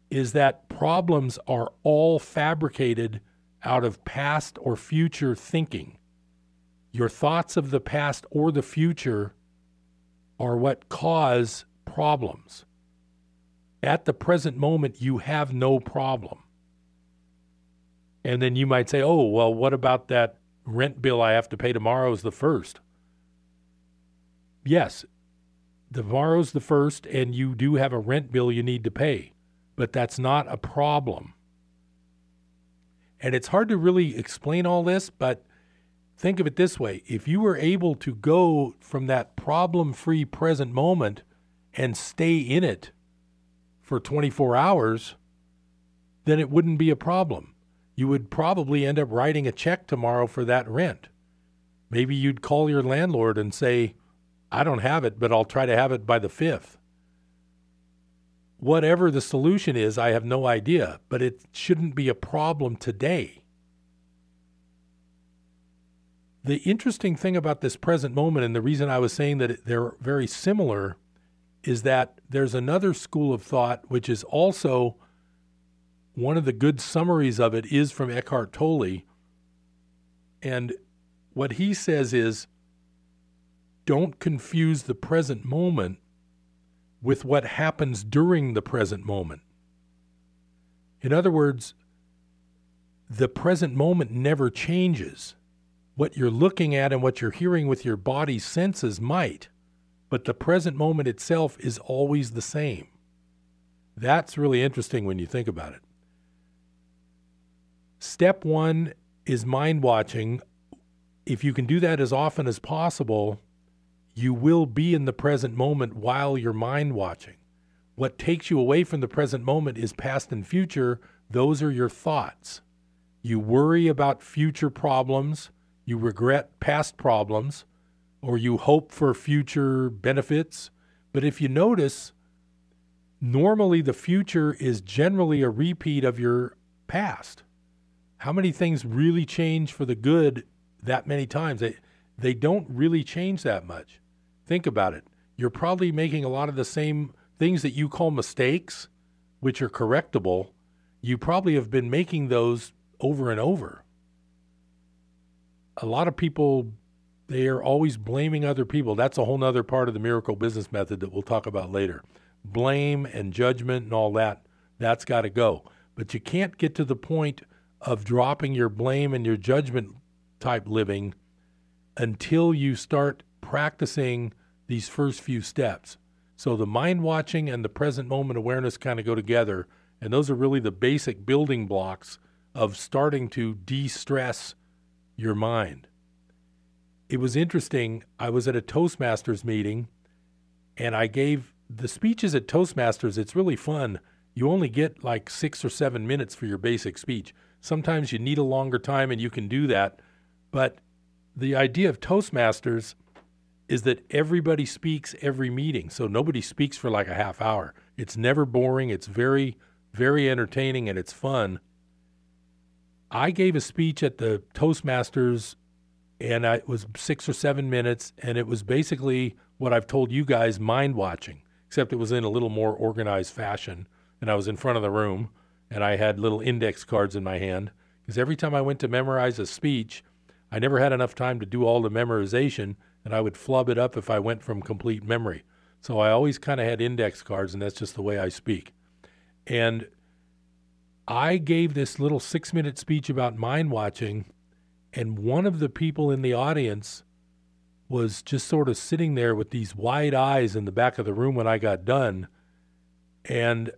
is that problems are all fabricated out of past or future thinking. Your thoughts of the past or the future are what cause problems. At the present moment, you have no problem. And then you might say, oh, well, what about that rent bill I have to pay tomorrow is the first? Yes, tomorrow's the first, and you do have a rent bill you need to pay, but that's not a problem. And it's hard to really explain all this, but think of it this way if you were able to go from that problem free present moment and stay in it for 24 hours, then it wouldn't be a problem. You would probably end up writing a check tomorrow for that rent. Maybe you'd call your landlord and say, I don't have it, but I'll try to have it by the 5th. Whatever the solution is, I have no idea, but it shouldn't be a problem today. The interesting thing about this present moment, and the reason I was saying that they're very similar, is that there's another school of thought which is also one of the good summaries of it is from Eckhart Tolle. And what he says is don't confuse the present moment with what happens during the present moment. In other words, the present moment never changes. What you're looking at and what you're hearing with your body's senses might, but the present moment itself is always the same. That's really interesting when you think about it. Step one is mind watching. If you can do that as often as possible, you will be in the present moment while you're mind watching. What takes you away from the present moment is past and future. Those are your thoughts. You worry about future problems, you regret past problems, or you hope for future benefits. But if you notice, normally the future is generally a repeat of your past. How many things really change for the good that many times? They, they don't really change that much. Think about it. You're probably making a lot of the same things that you call mistakes, which are correctable. You probably have been making those over and over. A lot of people, they are always blaming other people. That's a whole nother part of the miracle business method that we'll talk about later. Blame and judgment and all that, that's got to go. But you can't get to the point of dropping your blame and your judgment type living until you start practicing these first few steps. So the mind watching and the present moment awareness kind of go together. And those are really the basic building blocks of starting to de stress your mind. It was interesting. I was at a Toastmasters meeting and I gave the speeches at Toastmasters. It's really fun. You only get like six or seven minutes for your basic speech. Sometimes you need a longer time and you can do that. But the idea of Toastmasters is that everybody speaks every meeting. So nobody speaks for like a half hour. It's never boring. It's very, very entertaining and it's fun. I gave a speech at the Toastmasters and I, it was six or seven minutes. And it was basically what I've told you guys mind watching, except it was in a little more organized fashion. And I was in front of the room and I had little index cards in my hand. Because every time I went to memorize a speech, I never had enough time to do all the memorization, and I would flub it up if I went from complete memory. So I always kind of had index cards, and that's just the way I speak. And I gave this little six minute speech about mind watching, and one of the people in the audience was just sort of sitting there with these wide eyes in the back of the room when I got done. And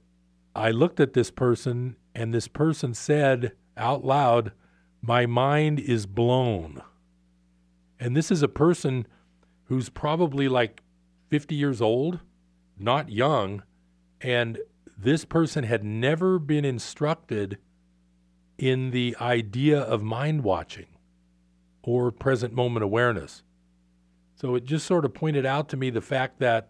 I looked at this person, and this person said out loud, My mind is blown. And this is a person who's probably like 50 years old, not young, and this person had never been instructed in the idea of mind watching or present moment awareness. So it just sort of pointed out to me the fact that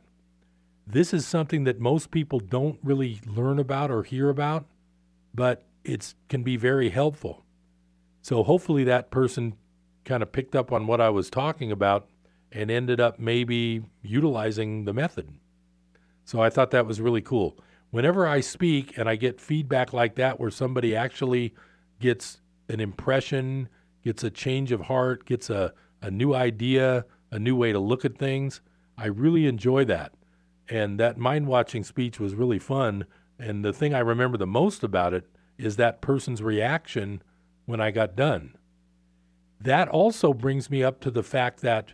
this is something that most people don't really learn about or hear about, but it can be very helpful. So hopefully that person kind of picked up on what I was talking about and ended up maybe utilizing the method. So I thought that was really cool. Whenever I speak and I get feedback like that, where somebody actually gets an impression, gets a change of heart, gets a, a new idea, a new way to look at things, I really enjoy that. And that mind watching speech was really fun. And the thing I remember the most about it is that person's reaction when I got done. That also brings me up to the fact that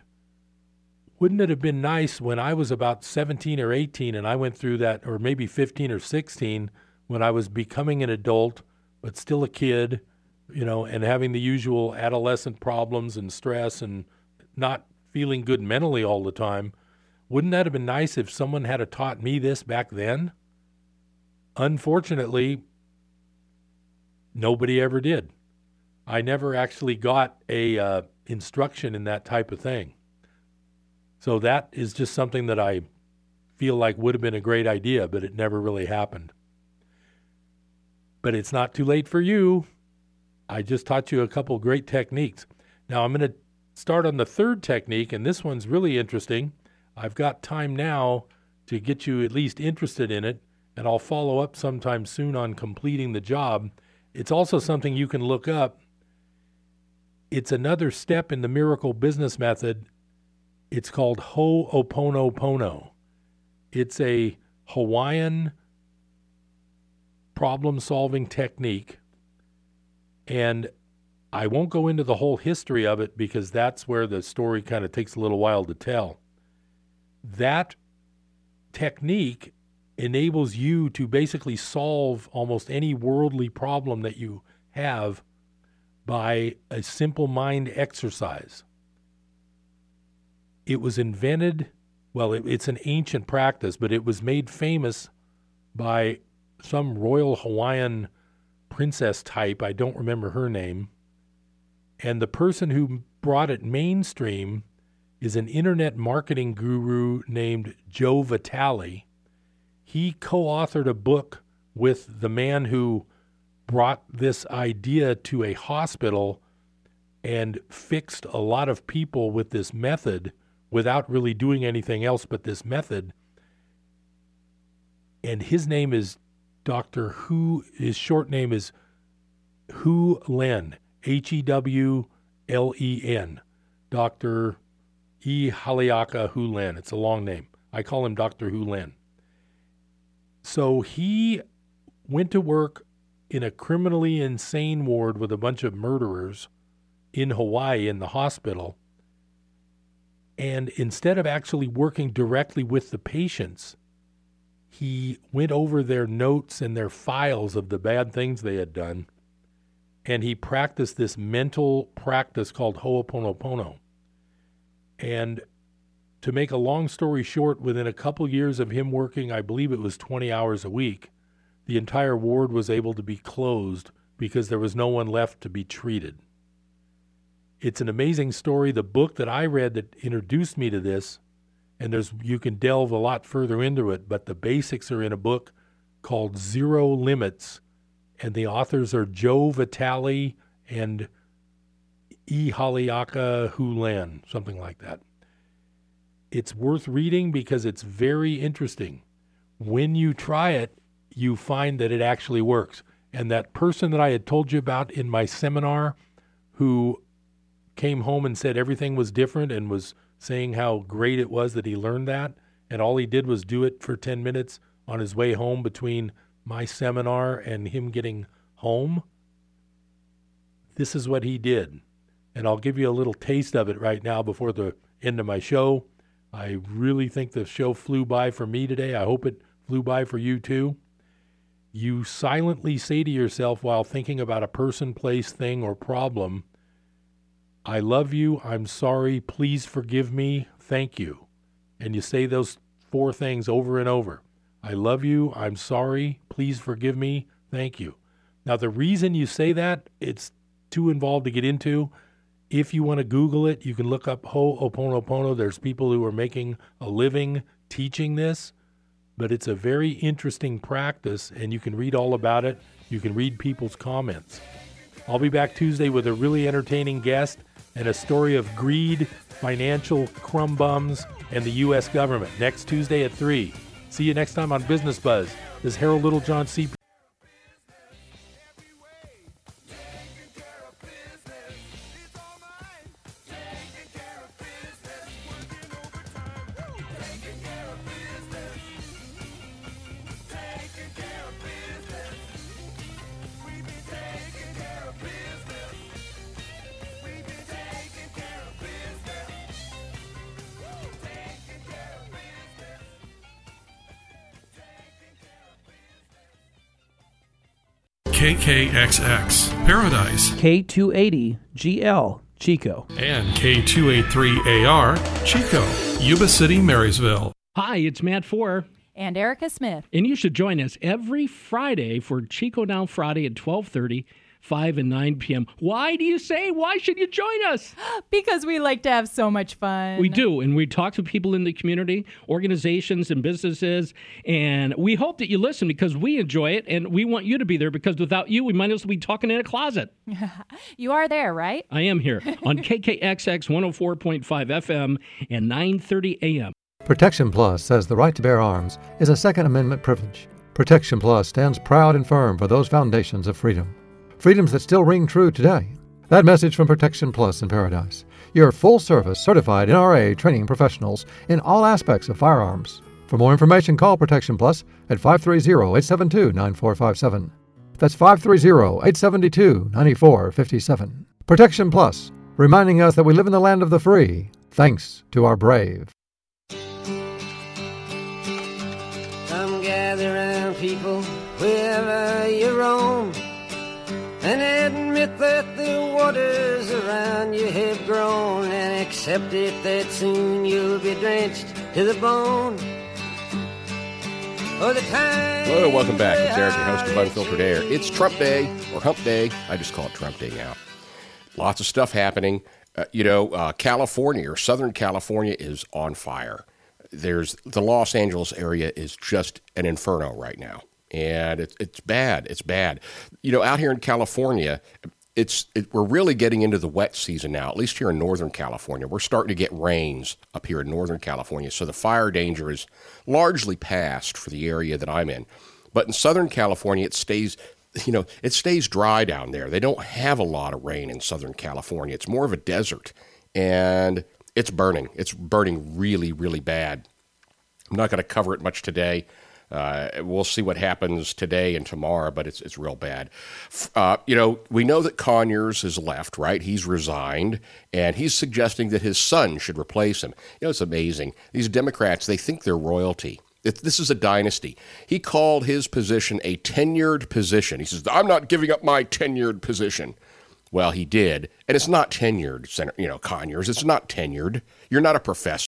wouldn't it have been nice when I was about 17 or 18 and I went through that, or maybe 15 or 16, when I was becoming an adult, but still a kid, you know, and having the usual adolescent problems and stress and not feeling good mentally all the time? Wouldn't that have been nice if someone had taught me this back then? Unfortunately, nobody ever did. I never actually got a uh, instruction in that type of thing. So that is just something that I feel like would have been a great idea, but it never really happened. But it's not too late for you. I just taught you a couple great techniques. Now I'm going to start on the third technique, and this one's really interesting. I've got time now to get you at least interested in it, and I'll follow up sometime soon on completing the job. It's also something you can look up. It's another step in the miracle business method. It's called Ho'oponopono. It's a Hawaiian problem solving technique. And I won't go into the whole history of it because that's where the story kind of takes a little while to tell that technique enables you to basically solve almost any worldly problem that you have by a simple mind exercise. It was invented, well, it, it's an ancient practice, but it was made famous by some royal Hawaiian princess type. I don't remember her name. And the person who brought it mainstream is an internet marketing guru named Joe Vitale. He co authored a book with the man who brought this idea to a hospital and fixed a lot of people with this method without really doing anything else but this method. And his name is Dr. Hew, his short name is Hew Len, H E W L E N, Dr. E. Haliaka Hew Len. It's a long name. I call him Dr. Hew Len. So he went to work in a criminally insane ward with a bunch of murderers in Hawaii in the hospital. And instead of actually working directly with the patients, he went over their notes and their files of the bad things they had done. And he practiced this mental practice called Ho'oponopono. And to make a long story short, within a couple years of him working, I believe it was 20 hours a week, the entire ward was able to be closed because there was no one left to be treated. It's an amazing story. The book that I read that introduced me to this, and there's you can delve a lot further into it, but the basics are in a book called Zero Limits, and the authors are Joe Vitale and E. Haliaka Hew Len, something like that. It's worth reading because it's very interesting. When you try it, you find that it actually works. And that person that I had told you about in my seminar who came home and said everything was different and was saying how great it was that he learned that, and all he did was do it for 10 minutes on his way home between my seminar and him getting home. This is what he did. And I'll give you a little taste of it right now before the end of my show. I really think the show flew by for me today. I hope it flew by for you too. You silently say to yourself while thinking about a person, place, thing, or problem, I love you, I'm sorry, please forgive me, thank you. And you say those four things over and over. I love you, I'm sorry, please forgive me, thank you. Now, the reason you say that, it's too involved to get into. If you want to Google it, you can look up Ho'oponopono. There's people who are making a living teaching this, but it's a very interesting practice, and you can read all about it. You can read people's comments. I'll be back Tuesday with a really entertaining guest and a story of greed, financial crumb bums, and the U.S. government next Tuesday at 3. See you next time on Business Buzz. This is Harold Littlejohn, CP. KKXX, Paradise, K280GL, Chico, and K283AR, Chico, Yuba City, Marysville. Hi, it's Matt Four. And Erica Smith. And you should join us every Friday for Chico Now Friday at 1230 5 and 9 p.m. Why do you say? Why should you join us? [GASPS] because we like to have so much fun. We do. And we talk to people in the community, organizations, and businesses. And we hope that you listen because we enjoy it and we want you to be there because without you, we might as well be talking in a closet. [LAUGHS] you are there, right? I am here on [LAUGHS] KKXX 104.5 FM and 930 AM. Protection Plus says the right to bear arms is a Second Amendment privilege. Protection Plus stands proud and firm for those foundations of freedom freedoms that still ring true today. That message from Protection Plus in Paradise. Your full service certified NRA training professionals in all aspects of firearms. For more information, call Protection Plus at 530 872 9457. That's 530 872 9457. Protection Plus, reminding us that we live in the land of the free, thanks to our brave. Come gather round, people, wherever you roam and admit that the waters around you have grown and accept it that soon you'll be drenched to the bone. Oh, the time Hello, welcome back. It's Eric, your host of Unfiltered Air. It's Trump Day, or Hump Day. I just call it Trump Day now. Lots of stuff happening. Uh, you know, uh, California or Southern California is on fire. There's the Los Angeles area is just an inferno right now, and it, it's bad. It's bad. You know, out here in California, it's it, we're really getting into the wet season now. At least here in Northern California, we're starting to get rains up here in Northern California. So the fire danger is largely past for the area that I'm in. But in Southern California, it stays you know, it stays dry down there. They don't have a lot of rain in Southern California. It's more of a desert, and it's burning. It's burning really, really bad. I'm not going to cover it much today. Uh, we'll see what happens today and tomorrow, but it's it's real bad. Uh, you know, we know that Conyers is left, right? He's resigned, and he's suggesting that his son should replace him. You know, it's amazing. These Democrats, they think they're royalty. It, this is a dynasty. He called his position a tenured position. He says, "I'm not giving up my tenured position." Well, he did, and it's not tenured, Senator. You know, Conyers. It's not tenured. You're not a professor.